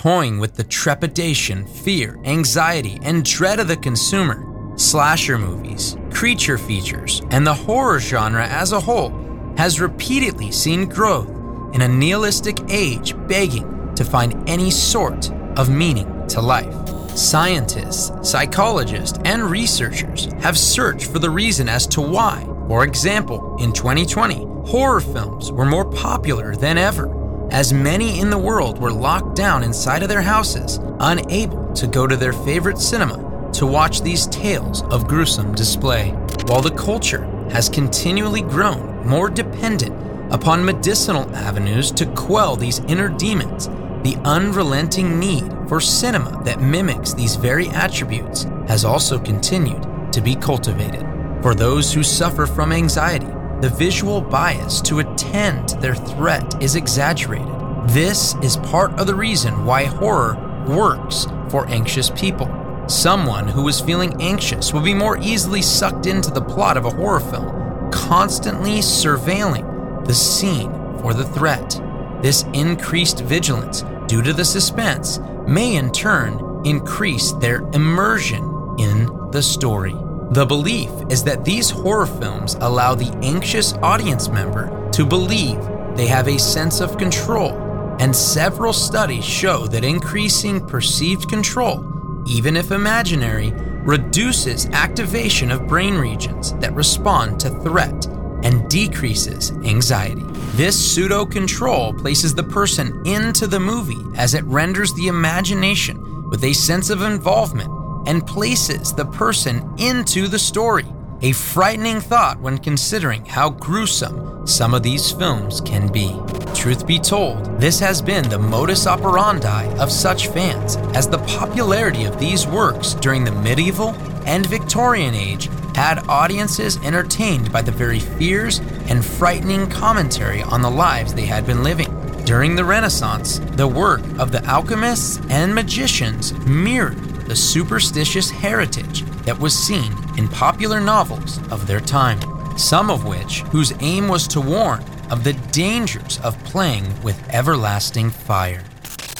toying with the trepidation, fear, anxiety, and dread of the consumer. Slasher movies, creature features, and the horror genre as a whole has repeatedly seen growth in a nihilistic age begging to find any sort of meaning to life. Scientists, psychologists, and researchers have searched for the reason as to why. For example, in 2020, horror films were more popular than ever, as many in the world were locked down inside of their houses, unable to go to their favorite cinema to watch these tales of gruesome display. While the culture has continually grown more dependent upon medicinal avenues to quell these inner demons, the unrelenting need for cinema that mimics these very attributes has also continued to be cultivated. For those who suffer from anxiety, the visual bias to attend to their threat is exaggerated. This is part of the reason why horror works for anxious people. Someone who is feeling anxious will be more easily sucked into the plot of a horror film, constantly surveilling the scene for the threat. This increased vigilance due to the suspense may in turn increase their immersion in the story. The belief is that these horror films allow the anxious audience member to believe they have a sense of control, and several studies show that increasing perceived control, even if imaginary, reduces activation of brain regions that respond to threat and decreases anxiety. This pseudo control places the person into the movie as it renders the imagination with a sense of involvement and places the person into the story. A frightening thought when considering how gruesome some of these films can be. Truth be told, this has been the modus operandi of such fans, as the popularity of these works during the medieval and Victorian age had audiences entertained by the very fears and frightening commentary on the lives they had been living. During the Renaissance, the work of the alchemists and magicians mirrored the superstitious heritage that was seen in popular novels of their time, some of which whose aim was to warn of the dangers of playing with everlasting fire.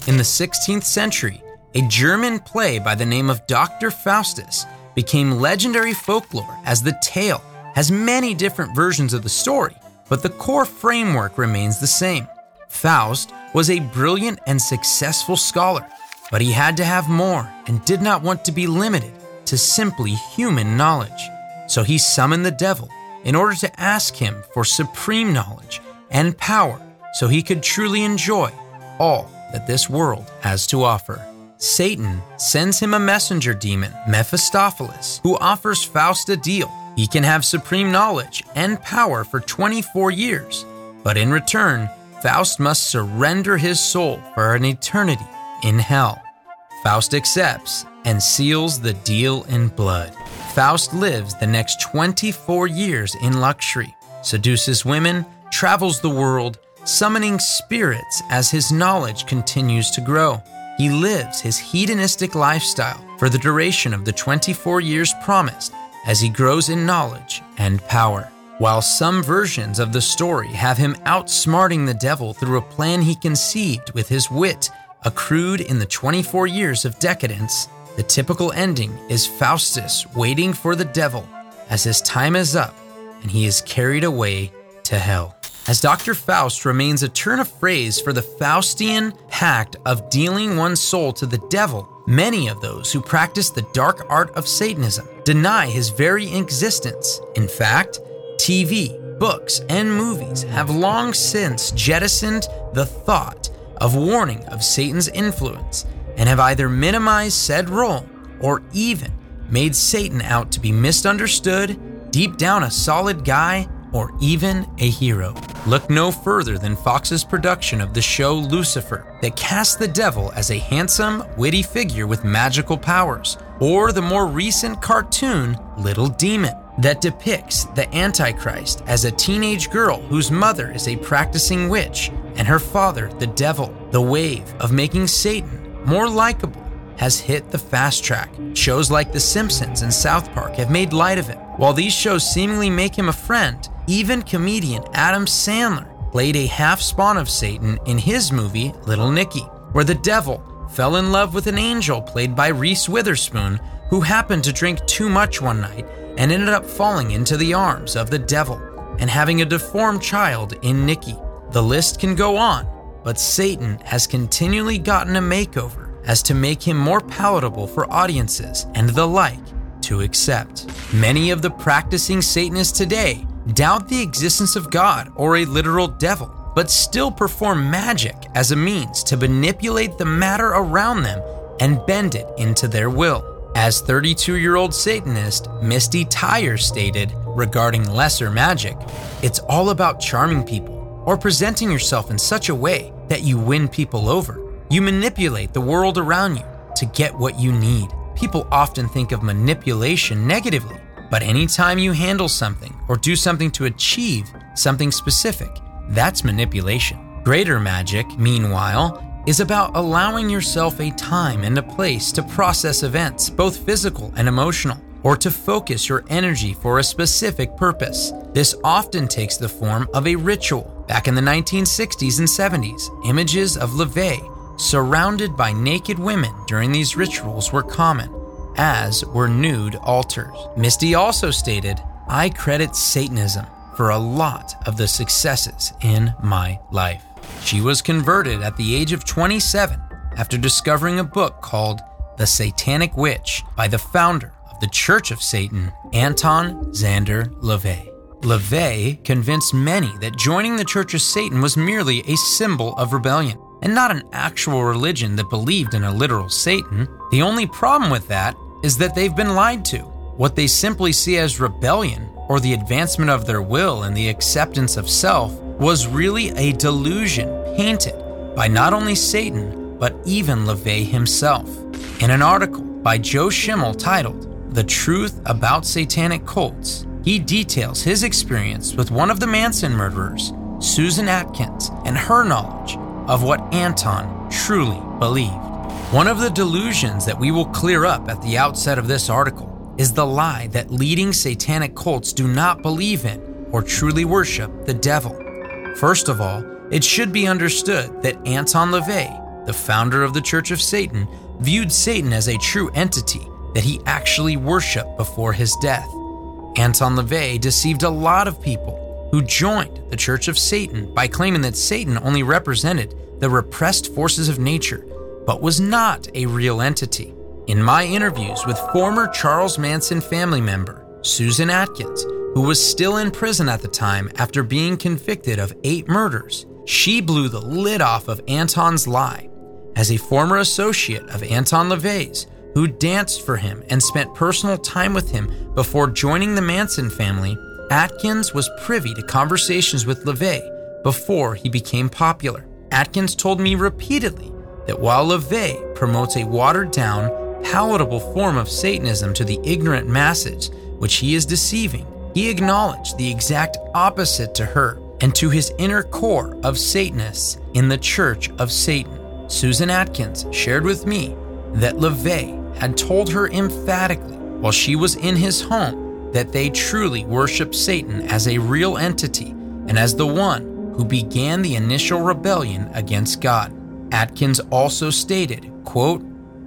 In the 16th century, a German play by the name of Dr. Faustus became legendary folklore as the tale has many different versions of the story, but the core framework remains the same. Faust was a brilliant and successful scholar, but he had to have more and did not want to be limited to simply human knowledge. So he summoned the devil in order to ask him for supreme knowledge and power so he could truly enjoy all that this world has to offer. Satan sends him a messenger demon, Mephistopheles, who offers Faust a deal. He can have supreme knowledge and power for 24 years, but in return, Faust must surrender his soul for an eternity in hell. Faust accepts and seals the deal in blood. Faust lives the next 24 years in luxury, seduces women, travels the world, summoning spirits as his knowledge continues to grow. He lives his hedonistic lifestyle for the duration of the 24 years promised as he grows in knowledge and power. While some versions of the story have him outsmarting the devil through a plan he conceived with his wit accrued in the 24 years of decadence, the typical ending is Faustus waiting for the devil as his time is up and he is carried away to hell as Dr. Faust remains a turn of phrase for the Faustian act of dealing one's soul to the devil. Many of those who practice the dark art of Satanism deny his very existence. In fact, TV, books, and movies have long since jettisoned the thought of warning of Satan's influence and have either minimized said role or even made Satan out to be misunderstood, deep down a solid guy, or even a hero. Look no further than Fox's production of the show Lucifer, that cast the devil as a handsome, witty figure with magical powers, or the more recent cartoon Little Demon, that depicts the Antichrist as a teenage girl whose mother is a practicing witch and her father the devil. The wave of making Satan more likable has hit the fast track. Shows like The Simpsons and South Park have made light of him. While these shows seemingly make him a friend, even comedian Adam Sandler played a half spawn of Satan in his movie Little Nicky, where the devil fell in love with an angel played by Reese Witherspoon, who happened to drink too much one night and ended up falling into the arms of the devil and having a deformed child in Nicky. The list can go on, but Satan has continually gotten a makeover as to make him more palatable for audiences and the like to accept. Many of the practicing Satanists today doubt the existence of God or a literal devil, but still perform magic as a means to manipulate the matter around them and bend it into their will. As 32 year old Satanist Misty Tyre stated regarding lesser magic, it's all about charming people or presenting yourself in such a way that you win people over. You manipulate the world around you to get what you need. People often think of manipulation negatively, but anytime you handle something or do something to achieve something specific, that's manipulation. Greater magic, meanwhile, is about allowing yourself a time and a place to process events, both physical and emotional, or to focus your energy for a specific purpose. This often takes the form of a ritual. Back in the 1960s and 70s, images of LaVey surrounded by naked women during these rituals were common, as were nude altars. Misty also stated, I credit Satanism for a lot of the successes in my life. She was converted at the age of 27 after discovering a book called The Satanic Witch by the founder of the Church of Satan, Anton Szandor LaVey. LaVey convinced many that joining the Church of Satan was merely a symbol of rebellion and not an actual religion that believed in a literal Satan. The only problem with that is that they've been lied to. What they simply see as rebellion or the advancement of their will and the acceptance of self was really a delusion painted by not only Satan, but even LaVey himself. In an article by Joe Schimmel titled The Truth About Satanic Cults, he details his experience with one of the Manson murderers, Susan Atkins, and her knowledge of what Anton truly believed. One of the delusions that we will clear up at the outset of this article is the lie that leading satanic cults do not believe in or truly worship the devil. First of all, it should be understood that Anton LaVey, the founder of the Church of Satan, viewed Satan as a true entity that he actually worshiped before his death. Anton LaVey deceived a lot of people who joined the Church of Satan by claiming that Satan only represented the repressed forces of nature, but was not a real entity. In my interviews with former Charles Manson family member Susan Atkins, who was still in prison at the time after being convicted of eight murders, she blew the lid off of Anton's lie. As a former associate of Anton LaVey's, who danced for him and spent personal time with him before joining the Manson family, Atkins was privy to conversations with LaVey before he became popular. Atkins told me repeatedly that while LaVey promotes a watered down, palatable form of Satanism to the ignorant masses, which he is deceiving, he acknowledged the exact opposite to her and to his inner core of Satanists in the Church of Satan. Susan Atkins shared with me that LaVey had told her emphatically while she was in his home that they truly worship Satan as a real entity and as the one who began the initial rebellion against God. Atkins also stated, quote,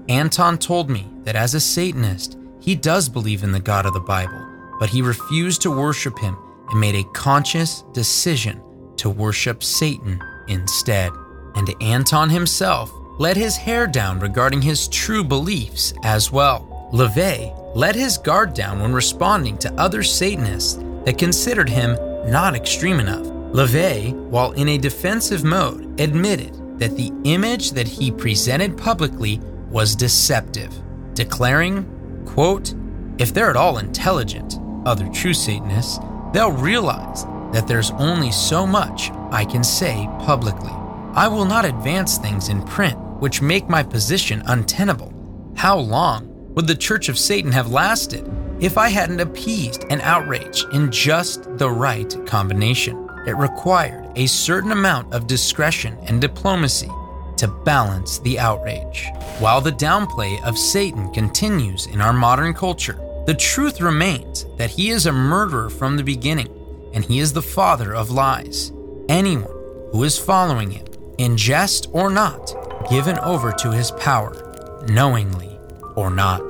Anton told me that as a Satanist, he does believe in the God of the Bible, but he refused to worship him and made a conscious decision to worship Satan instead. And Anton himself let his hair down regarding his true beliefs as well. LaVey let his guard down when responding to other Satanists that considered him not extreme enough. LaVey, while in a defensive mode, admitted that the image that he presented publicly was deceptive, declaring, quote, if they're at all intelligent, other true Satanists, they'll realize that there's only so much I can say publicly. I will not advance things in print which make my position untenable. How long would the Church of Satan have lasted if I hadn't appeased an outrage in just the right combination? it required a certain amount of discretion and diplomacy to balance the outrage. While the downplay of Satan continues in our modern culture, the truth remains that he is a murderer from the beginning and he is the father of lies. Anyone who is following him, in jest or not, given over to his power, knowingly or not.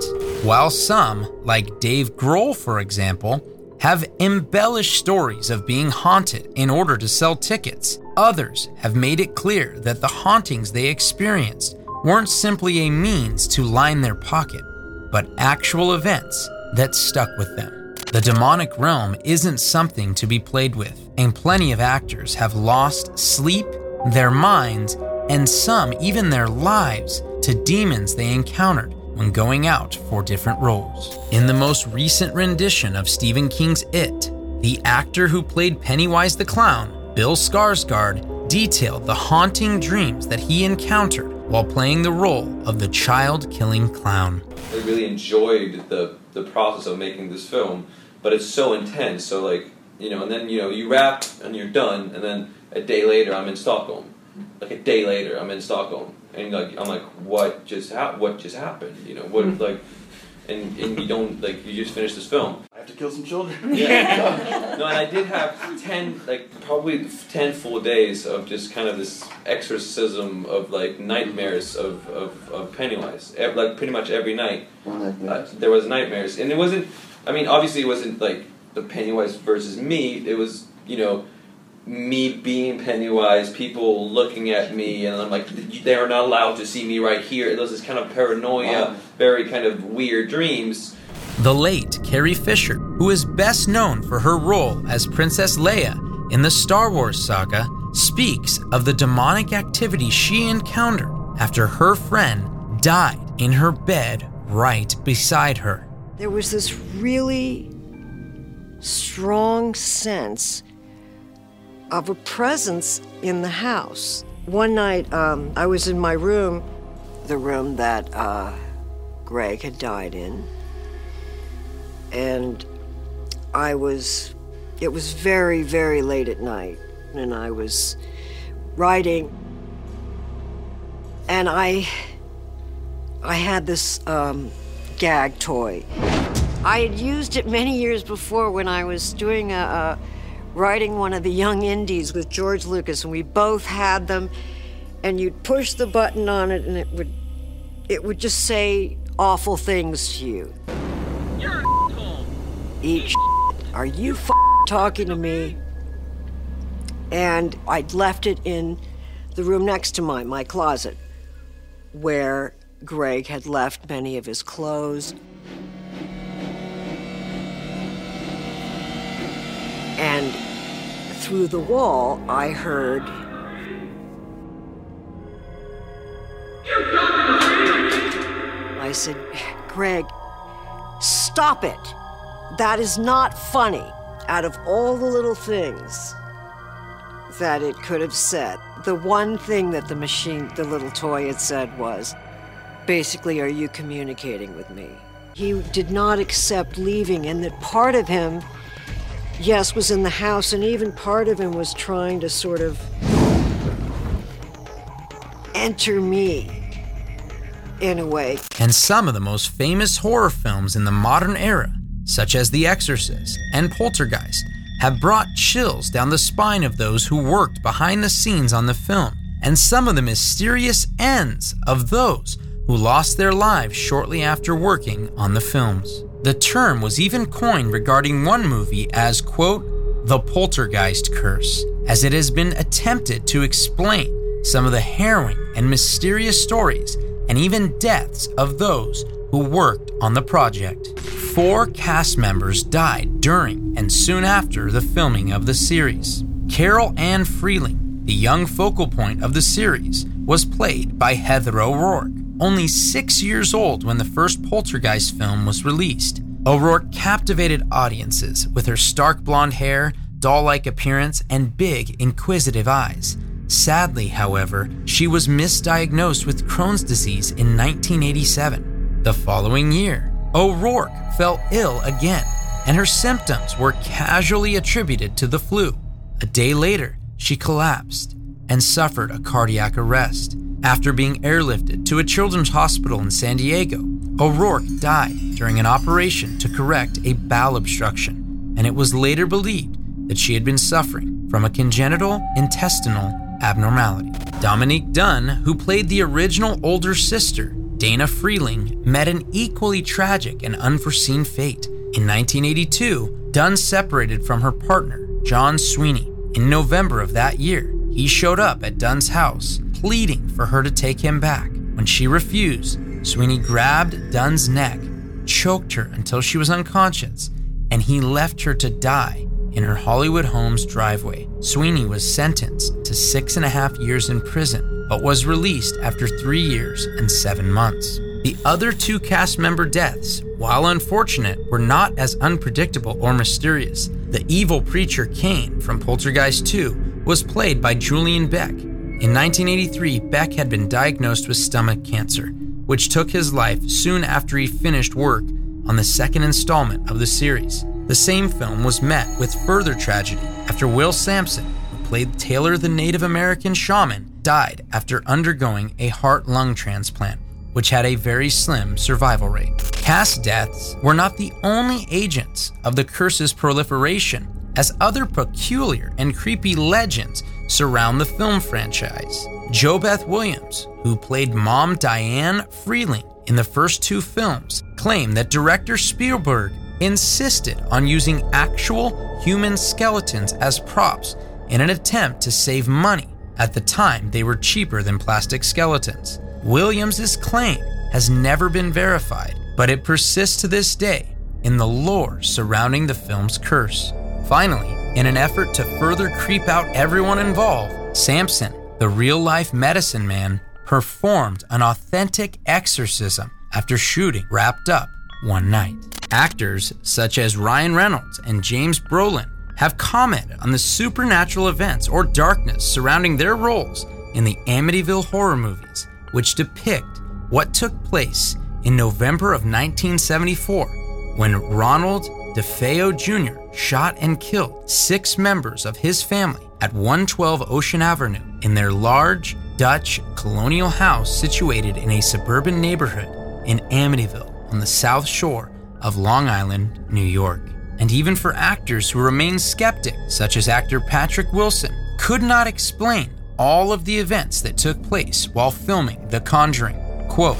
While some, like Dave Grohl for example, have embellished stories of being haunted in order to sell tickets, others have made it clear that the hauntings they experienced weren't simply a means to line their pocket, but actual events that stuck with them. The demonic realm isn't something to be played with, and plenty of actors have lost sleep, their minds, and some even their lives to demons they encountered when going out for different roles. In the most recent rendition of Stephen King's It, the actor who played Pennywise the Clown, Bill Skarsgård, detailed the haunting dreams that he encountered while playing the role of the child killing clown. I really enjoyed the, the process of making this film, but it's so intense. So, like, you know, and then, you know, you wrap and you're done, and then a day later I'm in Stockholm. Like, a day later I'm in Stockholm. And, like, I'm like, what just, ha- what just happened? You know, what, hmm. like, and, and you don't, like, you just finished this film. I have to kill some children. Yeah. no, and I did have ten, like probably ten full days of just kind of this exorcism of like nightmares of, of, of Pennywise. Ev- like pretty much every night, uh, there was nightmares, and it wasn't. I mean, obviously, it wasn't like the Pennywise versus me. It was, you know, me being Pennywise, people looking at me, and I'm like, they are not allowed to see me right here. It was this kind of paranoia, Wow. very kind of weird dreams. The late Carrie Fisher, who is best known for her role as Princess Leia in the Star Wars saga, speaks of the demonic activity she encountered after her friend died in her bed right beside her. There was this really strong sense of a presence in the house. One night, um, I was in my room, the room that uh, Greg had died in, and I was, it was very, very late at night, and I was writing, and I, I had this um, gag toy. I had used it many years before when I was doing a, a writing one of the young indies with George Lucas, and we both had them. And you'd push the button on it, and it would, it would just say awful things to you. Eat. shit. Are you talking to me? And I'd left it in the room next to mine, my closet, where Greg had left many of his clothes. Through the wall, I heard. I said, Greg, stop it. That is not funny. Out of all the little things that it could have said, the one thing that the machine, the little toy had said was, basically, are you communicating with me? He did not accept leaving, and that part of him yes, was in the house, and even part of him was trying to sort of enter me in a way. And some of the most famous horror films in the modern era, such as The Exorcist and Poltergeist, have brought chills down the spine of those who worked behind the scenes on the film, and some of the mysterious ends of those who lost their lives shortly after working on the films. The term was even coined regarding one movie as, quote, the poltergeist curse, as it has been attempted to explain some of the harrowing and mysterious stories and even deaths of those who worked on the project. Four cast members died during and soon after the filming of the series. Carol Anne Freeling, the young focal point of the series, was played by Heather O'Rourke, only six years old when the first Poltergeist film was released. O'Rourke captivated audiences with her stark blonde hair, doll like appearance, and big, inquisitive eyes. Sadly, however, she was misdiagnosed with Crohn's disease in 1987. The following year, O'Rourke fell ill again, and her symptoms were casually attributed to the flu. A day later, she collapsed and suffered a cardiac arrest. After being airlifted to a children's hospital in San Diego, O'Rourke died during an operation to correct a bowel obstruction, and it was later believed that she had been suffering from a congenital intestinal abnormality. Dominique Dunne, who played the original older sister, Dana Freeling, met an equally tragic and unforeseen fate. In 1982, Dunne separated from her partner, John Sweeney. In November of that year, he showed up at Dunne's house, pleading for her to take him back. When she refused, Sweeney grabbed Dunne's neck, choked her until she was unconscious, and he left her to die in her Hollywood home's driveway. Sweeney was sentenced to six and a half years in prison, but was released after three years and seven months. The other two cast member deaths, while unfortunate, were not as unpredictable or mysterious. The evil preacher Kane from Poltergeist 2 was played by Julian Beck. In 1983, Beck had been diagnosed with stomach cancer, which took his life soon after he finished work on the second installment of the series. The same film was met with further tragedy after Will Sampson, who played Taylor the Native American shaman, died after undergoing a heart lung transplant, which had a very slim survival rate. Cast deaths were not the only agents of the curse's proliferation, as other peculiar and creepy legends surround the film franchise. JoBeth Williams, who played Mom Diane Freeling in the first two films, claimed that director Spielberg insisted on using actual human skeletons as props in an attempt to save money. At the time, they were cheaper than plastic skeletons. Williams's claim has never been verified, but it persists to this day in the lore surrounding the film's curse. Finally, in an effort to further creep out everyone involved, Sampson, the real life medicine man, performed an authentic exorcism after shooting wrapped up one night. Actors such as Ryan Reynolds and James Brolin have commented on the supernatural events or darkness surrounding their roles in the Amityville horror movies, which depict what took place in November of 1974 when Ronald DeFeo Jr. shot and killed six members of his family at 112 Ocean Avenue in their large Dutch colonial house situated in a suburban neighborhood in Amityville on the South Shore of Long Island, New York. And even for actors who remain skeptic, such as actor Patrick Wilson, could not explain all of the events that took place while filming The Conjuring. Quote,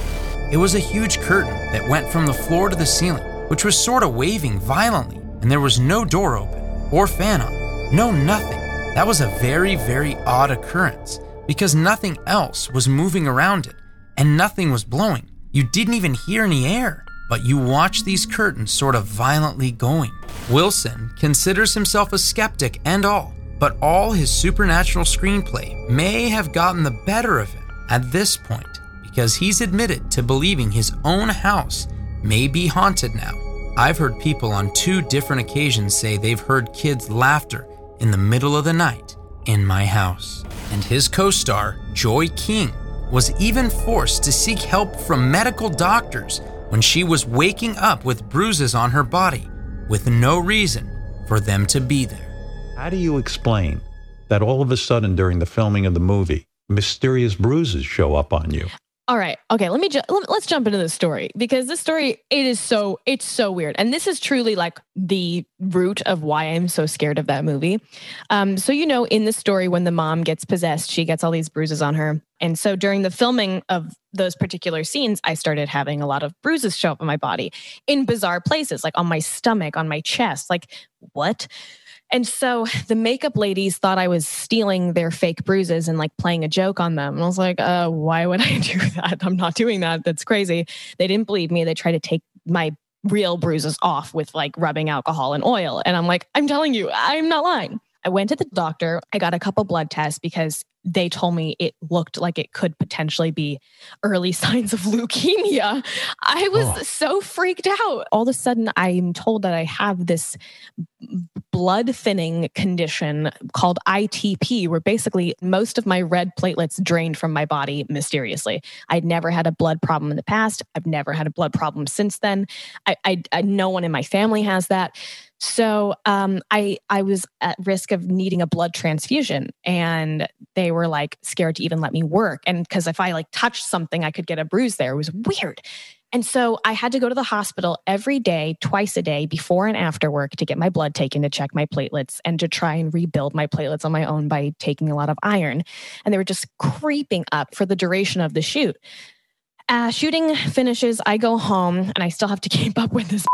it was a huge curtain that went from the floor to the ceiling, which was sort of waving violently, and there was no door open or fan on. No, nothing. That was a very, very odd occurrence because nothing else was moving around it and nothing was blowing. You didn't even hear any air, but you watch these curtains sort of violently going. Wilson considers himself a skeptic and all, but all his supernatural screenplay may have gotten the better of him at this point because he's admitted to believing his own house may be haunted now. I've heard people on two different occasions say they've heard kids' laughter in the middle of the night in my house. And his co star, Joy King, was even forced to seek help from medical doctors when she was waking up with bruises on her body with no reason for them to be there. How do you explain that all of a sudden during the filming of the movie, mysterious bruises show up on you? All right. Okay. Let me ju- let's jump into this story because this story it is so it's so weird, and this is truly like the root of why I'm so scared of that movie. Um, so you know, in the story, when the mom gets possessed, she gets all these bruises on her, and so during the filming of those particular scenes, I started having a lot of bruises show up on my body in bizarre places, like on my stomach, on my chest. Like what? And so the makeup ladies thought I was stealing their fake bruises and like playing a joke on them. And I was like, uh, why would I do that? I'm not doing that. That's crazy. They didn't believe me. They tried to take my real bruises off with like rubbing alcohol and oil. And I'm like, I'm telling you, I'm not lying. I went to the doctor. I got a couple blood tests because they told me it looked like it could potentially be early signs of leukemia. I was oh. so freaked out. All of a sudden, I'm told that I have this blood thinning condition called ITP, where basically most of my red platelets drained from my body mysteriously. I'd never had a blood problem in the past. I've never had a blood problem since then. I, I, I no one in my family has that. So um, I I was at risk of needing a blood transfusion, and they were like scared to even let me work. And because if I like touched something, I could get a bruise there. It was weird. And so I had to go to the hospital every day, twice a day, before and after work to get my blood taken to check my platelets and to try and rebuild my platelets on my own by taking a lot of iron. And they were just creeping up for the duration of the shoot. Uh, shooting finishes, I go home and I still have to keep up with this.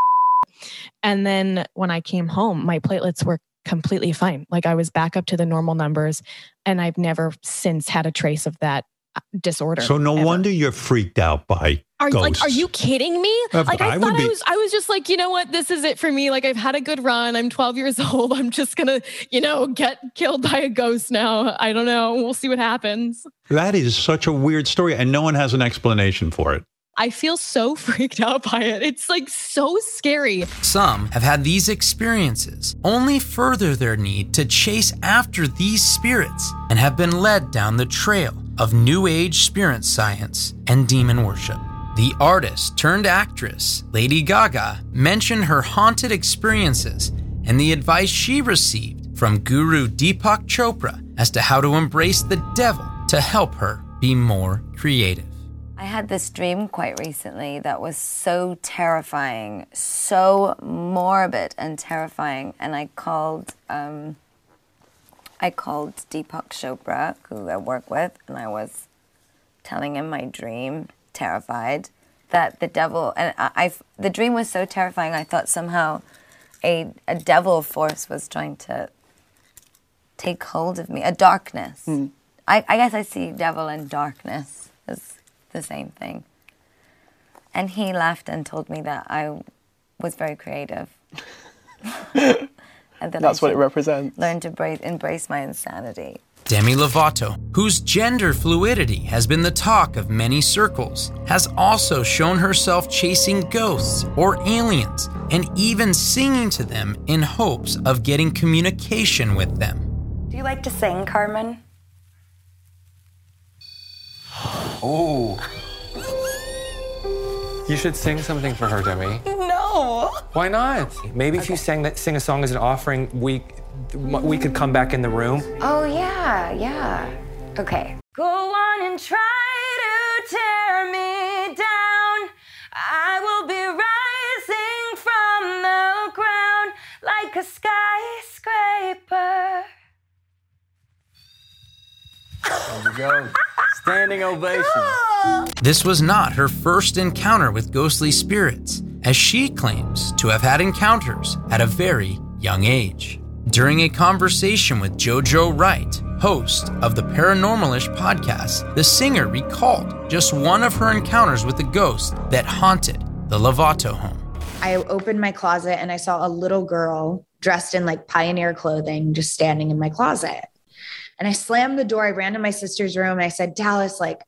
And then when I came home, my platelets were completely fine. Like I was back up to the normal numbers, and I've never since had a trace of that uh, disorder. So no ever. wonder you're freaked out by Are ghosts. like, are you kidding me? Uh, Like I, I thought I was, I was just like, you know what? This is it for me. Like I've had a good run. I'm 12 years old. I'm just gonna, you know, get killed by a ghost now. I don't know. We'll see what happens. That is such a weird story, and no one has an explanation for it. I feel so freaked out by it. It's like so scary. Some have had these experiences only further their need to chase after these spirits and have been led down the trail of New Age spirit science and demon worship. The artist turned actress, Lady Gaga, mentioned her haunted experiences and the advice she received from Guru Deepak Chopra as to how to embrace the devil to help her be more creative. I had this dream quite recently that was so terrifying, so morbid and terrifying, and I called. Um, I called Deepak Chopra, who I work with, and I was telling him my dream, terrified that the devil and I, I the dream was so terrifying. I thought somehow a a devil force was trying to take hold of me, a darkness. I, I guess I see devil and darkness the same thing. And he laughed and told me that I was very creative. and that That's I what it represents. Learn to embrace, embrace my insanity. Demi Lovato, whose gender fluidity has been the talk of many circles, has also shown herself chasing ghosts or aliens and even singing to them in hopes of getting communication with them. Do you like to sing, Carmen? Oh. You should sing something for her, Demi. No. Why not? Maybe if you sang that, sing a song as an offering, we we could come back in the room. Oh, yeah, yeah. Okay. Go on and try to tear me down. I will be rising from the ground like a skyscraper. There we go. Standing ovation. This was not her first encounter with ghostly spirits, as she claims to have had encounters at a very young age. During a conversation with JoJo Wright, host of the Paranormalish podcast, the singer recalled just one of her encounters with a ghost that haunted the Lovato home. I opened my closet and I saw a little girl dressed in like pioneer clothing just standing in my closet. And I slammed the door. I ran to my sister's room and I said, Dallas, like,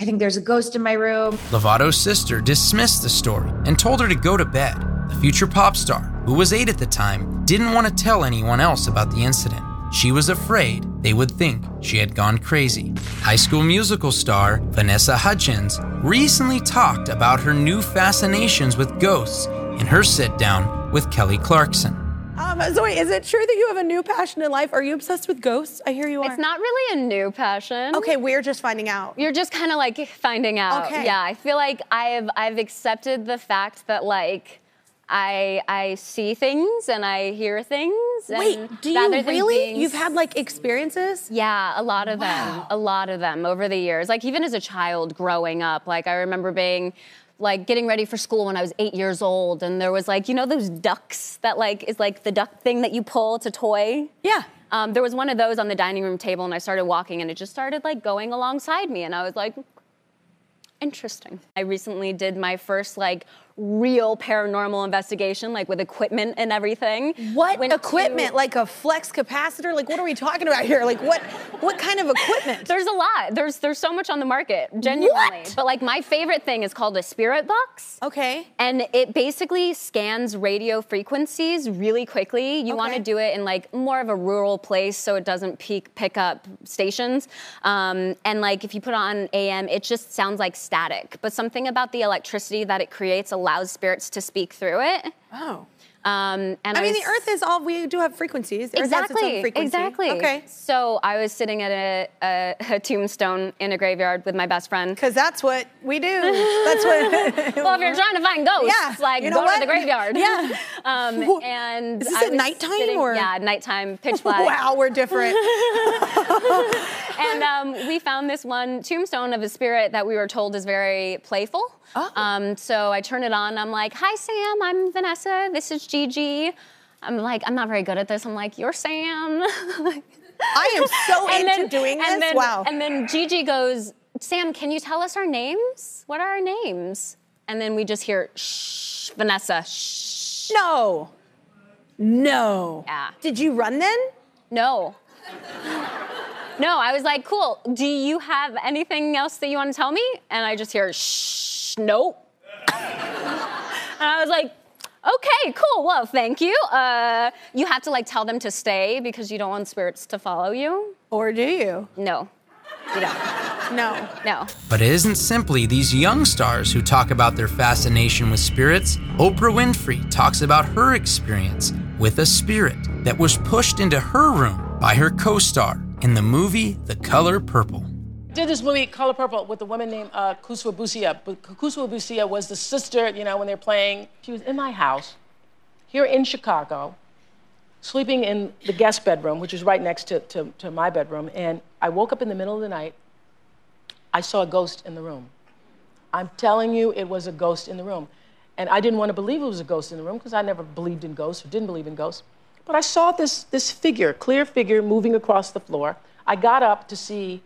I think there's a ghost in my room. Lovato's sister dismissed the story and told her to go to bed. The future pop star, who was eight at the time, didn't want to tell anyone else about the incident. She was afraid they would think she had gone crazy. High school musical star Vanessa Hudgens recently talked about her new fascinations with ghosts in her sit down with Kelly Clarkson. Um, Zoe, is it true that you have a new passion in life? Are you obsessed with ghosts? I hear you are. It's not really a new passion. Okay, we're just finding out. You're just kind of like finding out. Okay. Yeah, I feel like I've I've accepted the fact that like I I see things and I hear things. and Wait, do you really? You've had like experiences? Yeah, a lot of them. A lot of them over the years. Like even as a child growing up, like I remember being like getting ready for school when I was eight years old, and there was like you know those ducks that like is like the duck thing that you pull to toy. Yeah. Um, there was one of those on the dining room table, and I started walking, and it just started like going alongside me, and I was like, interesting. I recently did my first like real paranormal investigation, like with equipment and everything. What Went equipment? to- Like a flux capacitor? Like what are we talking about here? Like what what kind of equipment? There's a lot. There's there's so much on the market, genuinely. What? But like my favorite thing is called a spirit box. Okay. And it basically scans radio frequencies really quickly. You want to do it in like more of a rural place so it doesn't peak, pick up stations. Um, and like if you put on AM, it just sounds like static. But something about the electricity that it creates allows spirits to speak through it. Oh. Um, and I mean, was- the Earth is all we do have frequencies. The Earth has its own Exactly. frequency. Exactly. Okay. So I was sitting at a, a, a tombstone in a graveyard with my best friend. Because that's what we do. That's what. well, if you're trying to find ghosts, Yeah, like you know go what? to the graveyard. Yeah. Um, and Is this I at nighttime sitting- or- Yeah, nighttime, pitch black. wow, we're different. and um, we found this one tombstone of a spirit that we were told is very playful. Oh. Um, so I turn it on. I'm like, "Hi, Sam. I'm Vanessa. This is Gigi." I'm like, I'm not very good at this. I'm like, "You're Sam." I am so And into then- doing this. And then, wow. And then Gigi goes, Sam, can you tell us our names? What are our names? And then we just hear, shh, Vanessa, shh. no. No. Yeah. Did you run then? No. No, I was like, cool. Do you have anything else that you want to tell me? And I just hear, shh, nope. and I was like, okay, cool. Well, thank you. Uh, you have to like tell them to stay because you don't want spirits to follow you. Or do you? No. You don't. No. No. But it isn't simply these young stars who talk about their fascination with spirits. Oprah Winfrey talks about her experience with a spirit that was pushed into her room by her co star in the movie The Color Purple. Did this movie Color Purple with a woman named uh, Akosua Busia. But Akosua Busia was the sister, you know, when they're playing. She was in my house here in Chicago, sleeping in the guest bedroom, which is right next to, to, to my bedroom. And I woke up in the middle of the night. I saw a ghost in the room. I'm telling you, it was a ghost in the room. And I didn't want to believe it was a ghost in the room because I never believed in ghosts or didn't believe in ghosts. But I saw this, this figure, clear figure, moving across the floor. I got up to see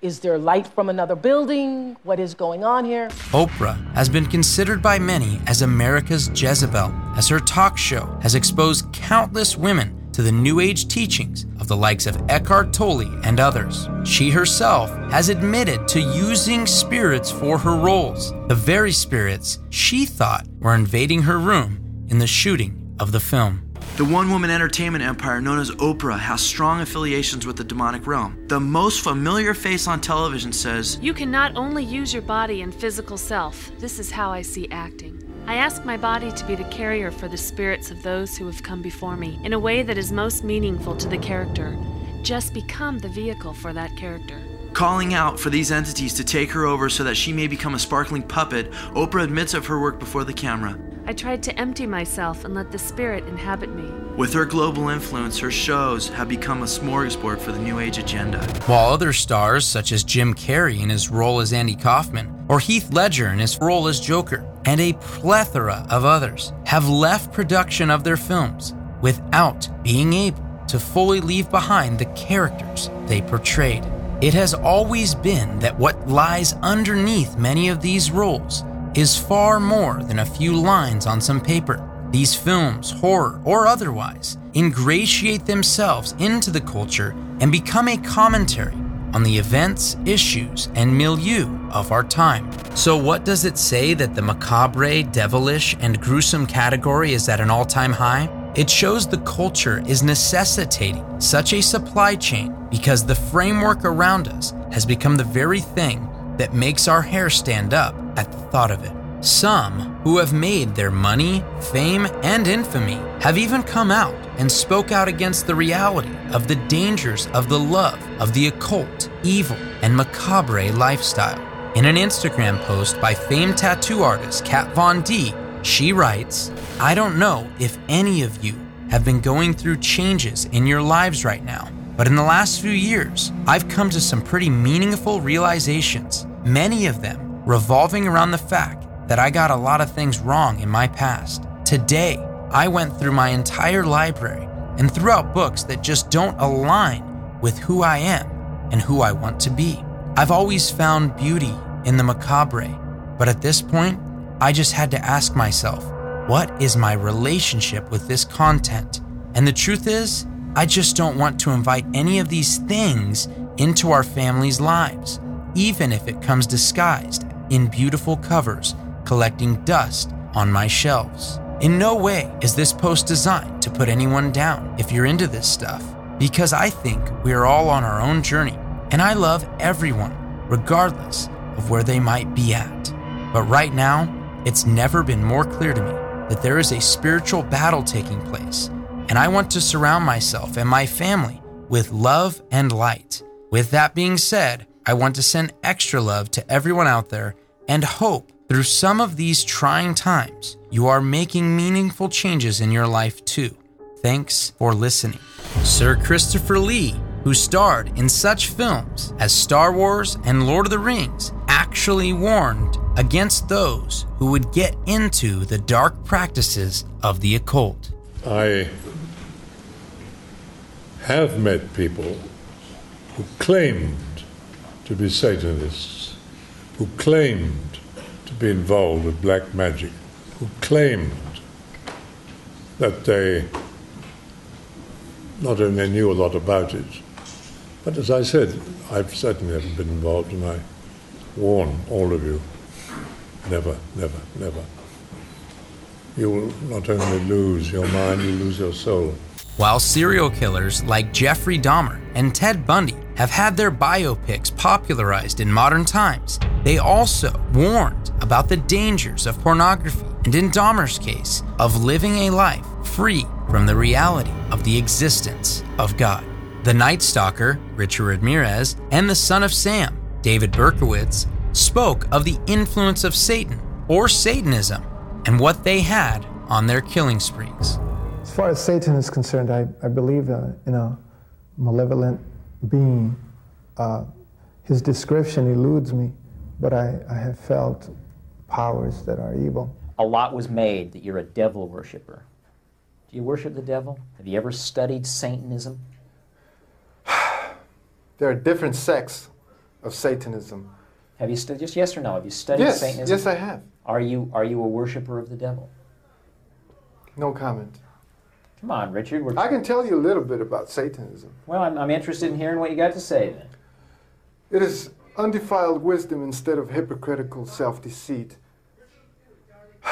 is there light from another building? What is going on here? Oprah has been considered by many as America's Jezebel, as her talk show has exposed countless women to the New Age teachings of the likes of Eckhart Tolle and others. She herself has admitted to using spirits for her roles, the very spirits she thought were invading her room in the shooting of the film. The one woman entertainment empire known as Oprah has strong affiliations with the demonic realm. The most familiar face on television says, You can not only use your body and physical self, this is how I see acting. I ask my body to be the carrier for the spirits of those who have come before me in a way that is most meaningful to the character. Just become the vehicle for that character. calling out for these entities to take her over so that she may become a sparkling puppet. Oprah admits of her work before the camera. I tried to empty myself and let the spirit inhabit me. With her global influence, her shows have become a smorgasbord for the New Age agenda. While other stars, such as Jim Carrey in his role as Andy Kaufman, or Heath Ledger in his role as Joker, and a plethora of others, have left production of their films without being able to fully leave behind the characters they portrayed. It has always been that what lies underneath many of these roles is far more than a few lines on some paper. These films, horror or otherwise, ingratiate themselves into the culture and become a commentary on the events, issues, and milieu of our time. So, what does it say that the macabre, devilish, and gruesome category is at an all time high? It shows the culture is necessitating such a supply chain because the framework around us has become the very thing that makes our hair stand up at the thought of it. Some who have made their money, fame, and infamy have even come out and spoke out against the reality of the dangers of the love of the occult, evil, and macabre lifestyle. In an Instagram post by famed tattoo artist Kat Von D, she writes, I don't know if any of you have been going through changes in your lives right now, but in the last few years, I've come to some pretty meaningful realizations, many of them revolving around the fact that I got a lot of things wrong in my past. Today, I went through my entire library and threw out books that just don't align with who I am and who I want to be. I've always found beauty in the macabre, but at this point, I just had to ask myself, what is my relationship with this content? And the truth is, I just don't want to invite any of these things into our family's lives, even if it comes disguised in beautiful covers collecting dust on my shelves. In no way is this post designed to put anyone down if you're into this stuff, because I think we are all on our own journey, and I love everyone, regardless of where they might be at. But right now, It's never been more clear to me that there is a spiritual battle taking place, and I want to surround myself and my family with love and light. With that being said, I want to send extra love to everyone out there and hope through some of these trying times, you are making meaningful changes in your life too. Thanks for listening. Sir Christopher Lee, who starred in such films as Star Wars and Lord of the Rings, actually warned against those who would get into the dark practices of the occult. I have met people who claimed to be Satanists, who claimed to be involved with black magic, who claimed that they not only knew a lot about it, but as I said, I've certainly never been involved, and I warn all of you never, never, never. You will not only lose your mind, you lose your soul. While serial killers like Jeffrey Dahmer and Ted Bundy have had their biopics popularized in modern times, they also warned about the dangers of pornography and, in Dahmer's case, of living a life free from the reality of the existence of God. The Night Stalker, Richard Ramirez, and the Son of Sam, David Berkowitz, spoke of the influence of Satan or Satanism and what they had on their killing sprees. As far as Satan is concerned, I, I believe uh, in a malevolent being. Uh, his description eludes me, but I, I have felt powers that are evil. A lot was made that you're a devil worshiper. Do you worship the devil? Have you ever studied Satanism? There are different sects of Satanism. Have you studied just yes or no? Have you studied Yes, Satanism? yes, I have. Are you are you a worshiper of the devil? No comment. Come on, Richard. We're, I can tell you a little bit about Satanism. well, I'm, I'm interested in hearing what you got to say then. It is undefiled wisdom instead of hypocritical self deceit.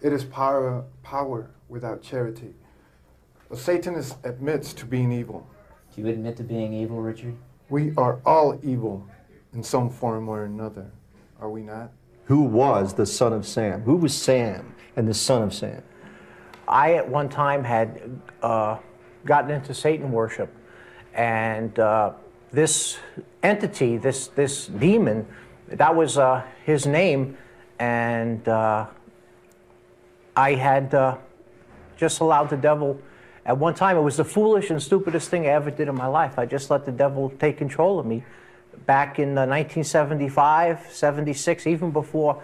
It is power, power without charity. A Satanist admits to being evil. Do you admit to being evil, Richard? We are all evil in some form or another, are we not? Who was the son of Sam? Who was Sam and the son of Sam? I at one time had uh, gotten into Satan worship, and uh, this entity, this this demon, that was uh, his name, and uh, I had uh, just allowed the devil. At one time, it was the foolish and stupidest thing I ever did in my life. I just let the devil take control of me. Back in uh, 1975, 76, even before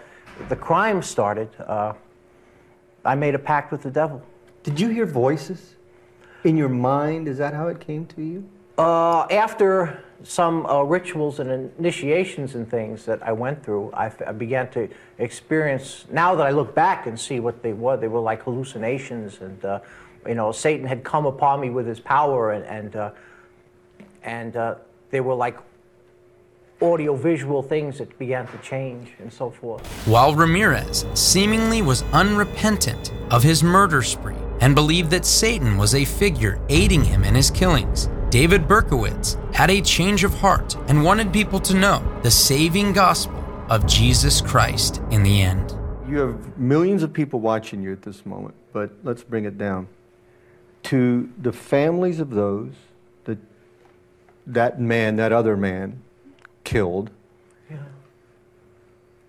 the crime started, uh, I made a pact with the devil. Did you hear voices in your mind? Is that how it came to you? Uh, after some uh, rituals and initiations and things that I went through, I, f- I began to experience. Now that I look back and see what they were, they were like hallucinations, and uh, you know, Satan had come upon me with his power, and and uh, and uh, they were like audio-visual things that began to change and so forth. While Ramirez seemingly was unrepentant of his murder spree and believed that Satan was a figure aiding him in his killings, David Berkowitz had a change of heart and wanted people to know the saving gospel of Jesus Christ in the end. You have millions of people watching you at this moment, but let's bring it down to the families of those that that man, that other man, killed, yeah.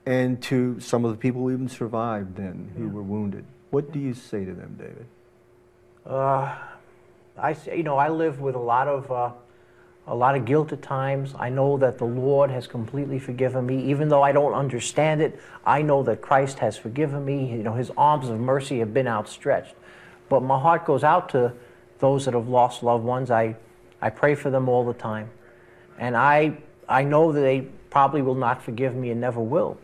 and to some of the people who even survived then who were wounded. What do you say to them, David? Uh, I, say- you know, I live with a lot of, uh, a lot of guilt at times. I know that the Lord has completely forgiven me, even though I don't understand it. I know that Christ has forgiven me. You know, His arms of mercy have been outstretched. But my heart goes out to those that have lost loved ones. I, I pray for them all the time, and I, I know that they probably will not forgive me and never will.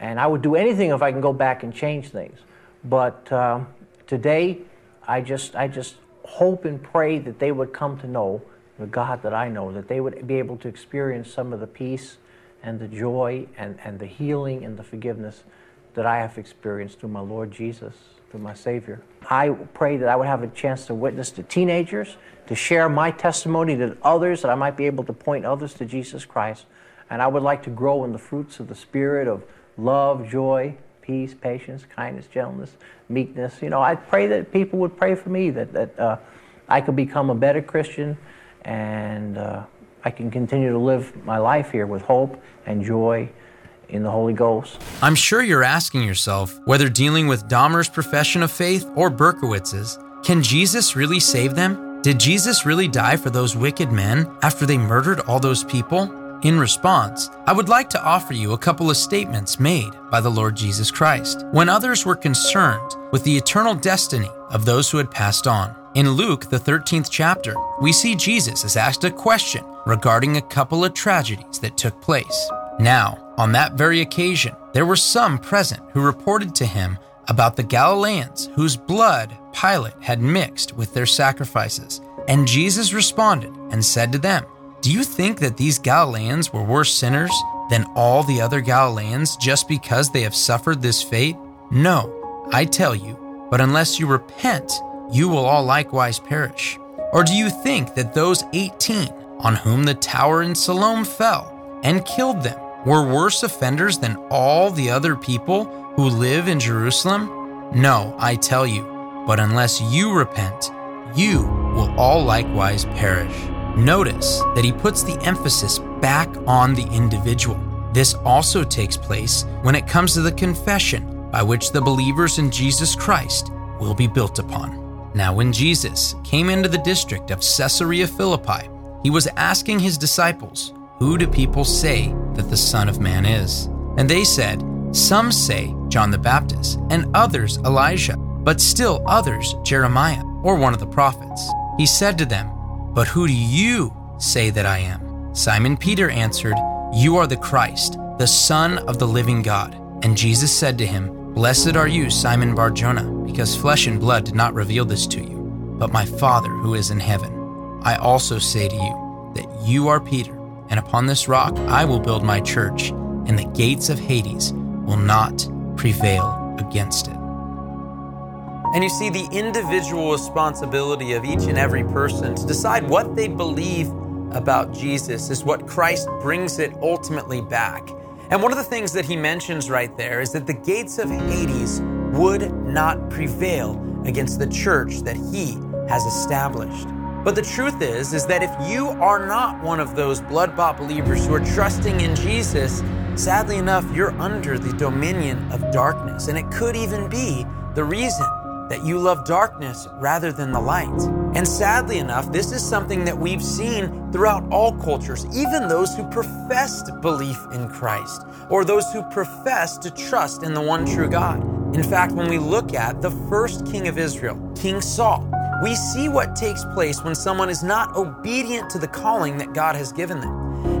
And I would do anything if I can go back and change things. But uh, today, I just, I just hope and pray that they would come to know the God that I know, that they would be able to experience some of the peace and the joy and, and the healing and the forgiveness that I have experienced through my Lord Jesus, through my Savior. I pray that I would have a chance to witness to teenagers, to share my testimony to others, that I might be able to point others to Jesus Christ. And I would like to grow in the fruits of the Spirit of love, joy, peace, patience, kindness, gentleness, meekness. You know, I pray that people would pray for me that that uh, I could become a better Christian, and uh, I can continue to live my life here with hope and joy in the Holy Ghost. I'm sure you're asking yourself whether dealing with Dahmer's profession of faith or Berkowitz's, can Jesus really save them? Did Jesus really die for those wicked men after they murdered all those people? In response, I would like to offer you a couple of statements made by the Lord Jesus Christ when others were concerned with the eternal destiny of those who had passed on. In Luke, the 13th chapter, we see Jesus is asked a question regarding a couple of tragedies that took place. Now, on that very occasion, there were some present who reported to him about the Galileans whose blood Pilate had mixed with their sacrifices. And Jesus responded and said to them, Do you think that these Galileans were worse sinners than all the other Galileans just because they have suffered this fate? No, I tell you, but unless you repent, you will all likewise perish. Or do you think that those 18 on whom the tower in Siloam fell and killed them were worse offenders than all the other people who live in Jerusalem? No, I tell you, but unless you repent, you will all likewise perish. Notice that he puts the emphasis back on the individual. This also takes place when it comes to the confession by which the believers in Jesus Christ will be built upon. Now, when Jesus came into the district of Caesarea Philippi, he was asking his disciples, Who do people say that the Son of Man is? And they said, Some say John the Baptist, and others Elijah, but still others Jeremiah, or one of the prophets. He said to them, But who do you say that I am? Simon Peter answered, You are the Christ, the Son of the living God. And Jesus said to him, Blessed are you, Simon Barjona, because flesh and blood did not reveal this to you, but my Father who is in heaven. I also say to you that you are Peter, and upon this rock I will build my church, and the gates of Hades will not prevail against it. And you see, the individual responsibility of each and every person to decide what they believe about Jesus is what Christ brings it ultimately back. And one of the things that he mentions right there is that the gates of Hades would not prevail against the church that he has established. But the truth is is that if you are not one of those blood-bought believers who are trusting in Jesus, sadly enough, you're under the dominion of darkness, and it could even be the reason that you love darkness rather than the light. And sadly enough, this is something that we've seen throughout all cultures, even those who professed belief in Christ or those who profess to trust in the one true God. In fact, when we look at the first king of Israel, King Saul, we see what takes place when someone is not obedient to the calling that God has given them.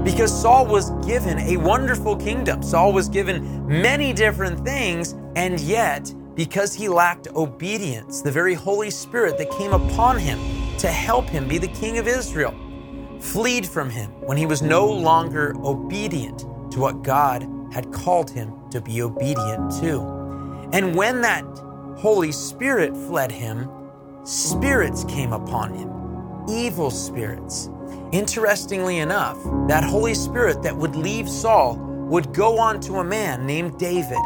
Because Saul was given a wonderful kingdom, Saul was given many different things, and yet, because he lacked obedience, the very Holy Spirit that came upon him to help him be the king of Israel fleed from him when he was no longer obedient to what God had called him to be obedient to. And when that Holy Spirit fled him, spirits came upon him, evil spirits. Interestingly enough, that Holy Spirit that would leave Saul would go on to a man named David,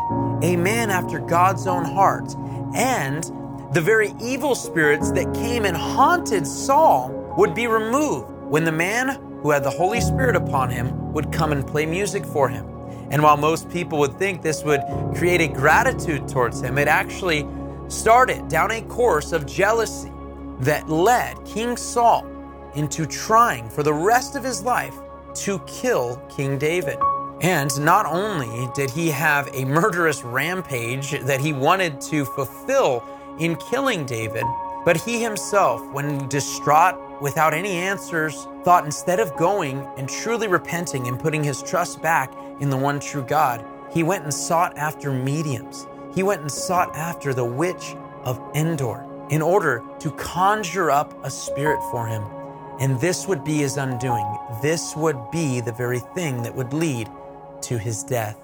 a man after God's own heart. And the very evil spirits that came and haunted Saul would be removed when the man who had the Holy Spirit upon him would come and play music for him. And while most people would think this would create a gratitude towards him, it actually started down a course of jealousy that led King Saul into trying for the rest of his life to kill King David. And not only did he have a murderous rampage that he wanted to fulfill in killing David, but he himself, when distraught without any answers, thought instead of going and truly repenting and putting his trust back in the one true God, he went and sought after mediums. He went and sought after the witch of Endor in order to conjure up a spirit for him. And this would be his undoing. This would be the very thing that would lead to his death.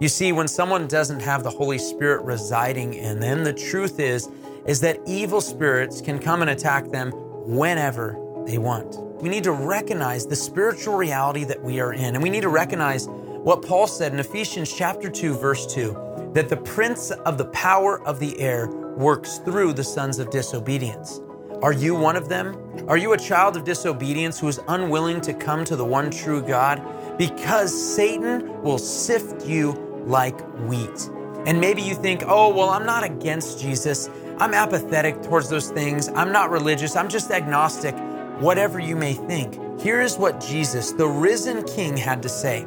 You see, when someone doesn't have the Holy Spirit residing in them, the truth is, is that evil spirits can come and attack them whenever they want. We need to recognize the spiritual reality that we are in, and we need to recognize what Paul said in Ephesians chapter 2, verse 2 that the prince of the power of the air works through the sons of disobedience. Are you one of them? Are you a child of disobedience who is unwilling to come to the one true God? Because Satan will sift you like wheat. And maybe you think, oh, well, I'm not against Jesus. I'm apathetic towards those things. I'm not religious. I'm just agnostic. Whatever you may think, here is what Jesus, the risen King, had to say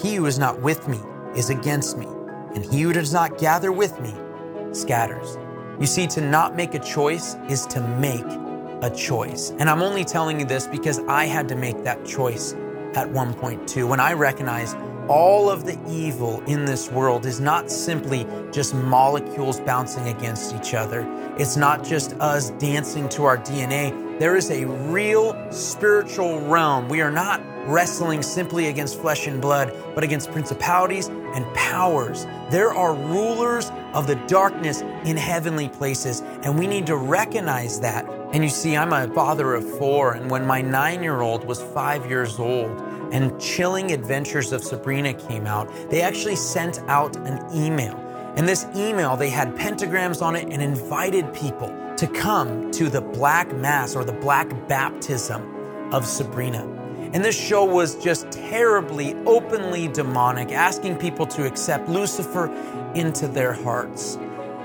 He who is not with me is against me, and he who does not gather with me scatters. You see, to not make a choice is to make a choice. And I'm only telling you this because I had to make that choice at one point too, when I recognized all of the evil in this world is not simply just molecules bouncing against each other. It's not just us dancing to our DNA. There is a real spiritual realm. We are not wrestling simply against flesh and blood, but against principalities and powers. There are rulers of the darkness in heavenly places, and we need to recognize that. And you see, I'm a father of four, and when my nine year old was five years old, and Chilling Adventures of Sabrina came out, they actually sent out an email. And this email, they had pentagrams on it and invited people to come to the Black Mass or the Black Baptism of Sabrina. And this show was just terribly, openly demonic, asking people to accept Lucifer into their hearts.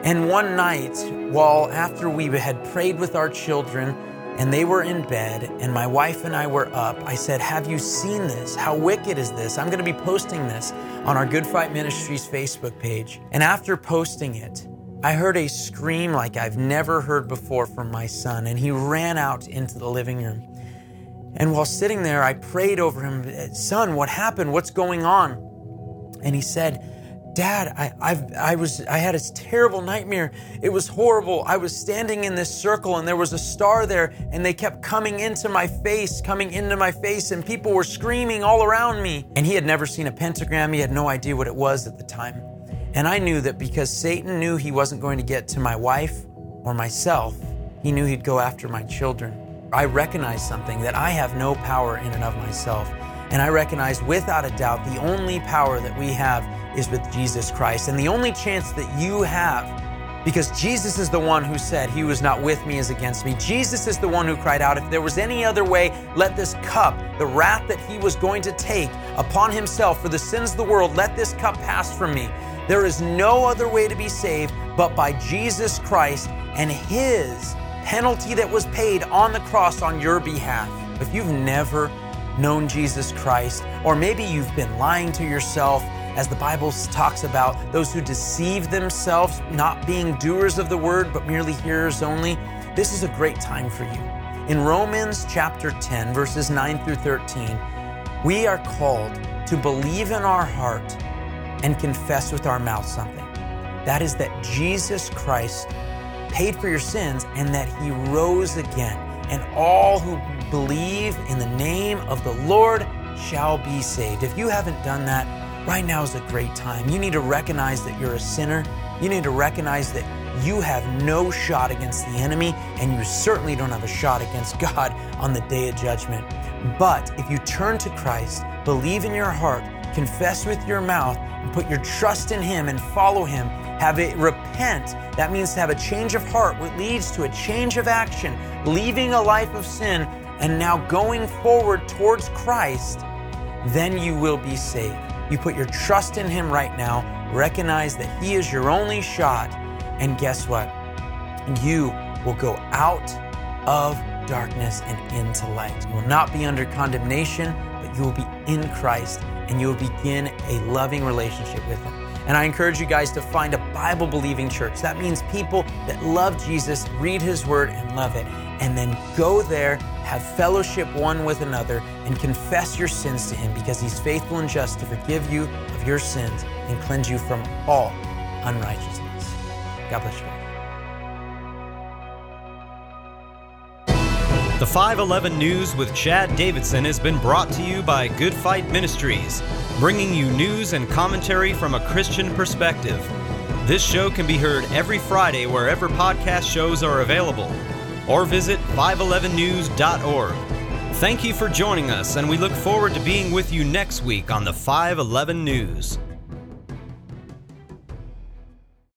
And one night, while after we had prayed with our children, and they were in bed, and my wife and I were up. I said, Have you seen this? How wicked is this? I'm going to be posting this on our Good Fight Ministries Facebook page. And after posting it, I heard a scream like I've never heard before from my son, and he ran out into the living room. And while sitting there, I prayed over him, Son, what happened? What's going on? And he said, Dad, I, I've, I was, I had a terrible nightmare. It was horrible. I was standing in this circle and there was a star there and they kept coming into my face, coming into my face and people were screaming all around me. And he had never seen a pentagram. He had no idea what it was at the time. And I knew that because Satan knew he wasn't going to get to my wife or myself, he knew he'd go after my children. I recognized something that I have no power in and of myself. And I recognize without a doubt the only power that we have is with Jesus Christ. And the only chance that you have, because Jesus is the one who said, He was not with me is against me. Jesus is the one who cried out, If there was any other way, let this cup, the wrath that He was going to take upon Himself for the sins of the world, let this cup pass from me. There is no other way to be saved but by Jesus Christ and His penalty that was paid on the cross on your behalf. If you've never known Jesus Christ, or maybe you've been lying to yourself, as the Bible talks about those who deceive themselves, not being doers of the word, but merely hearers only, this is a great time for you. In Romans chapter 10, verses 9 through 13, we are called to believe in our heart and confess with our mouth something. That is that Jesus Christ paid for your sins and that he rose again. And all who believe in the name of the Lord shall be saved. If you haven't done that, right now is a great time. You need to recognize that you're a sinner. You need to recognize that you have no shot against the enemy, and you certainly don't have a shot against God on the day of judgment. But if you turn to Christ, believe in your heart, confess with your mouth, and put your trust in Him and follow Him, have it repent. That means to have a change of heart, which leads to a change of action, leaving a life of sin and now going forward towards Christ, then you will be saved. You put your trust in Him right now, recognize that He is your only shot, and guess what? You will go out of darkness and into light. You will not be under condemnation, but you will be in Christ and you will begin a loving relationship with Him. And I encourage you guys to find a Bible believing church. That means people that love Jesus, read His Word, and love it. And then go there, have fellowship one with another, and confess your sins to Him because He's faithful and just to forgive you of your sins and cleanse you from all unrighteousness. God bless you. The 511 News with Chad Davidson has been brought to you by Good Fight Ministries, bringing you news and commentary from a Christian perspective. This show can be heard every Friday wherever podcast shows are available, or visit 511news.org. Thank you for joining us, and we look forward to being with you next week on the 511 News.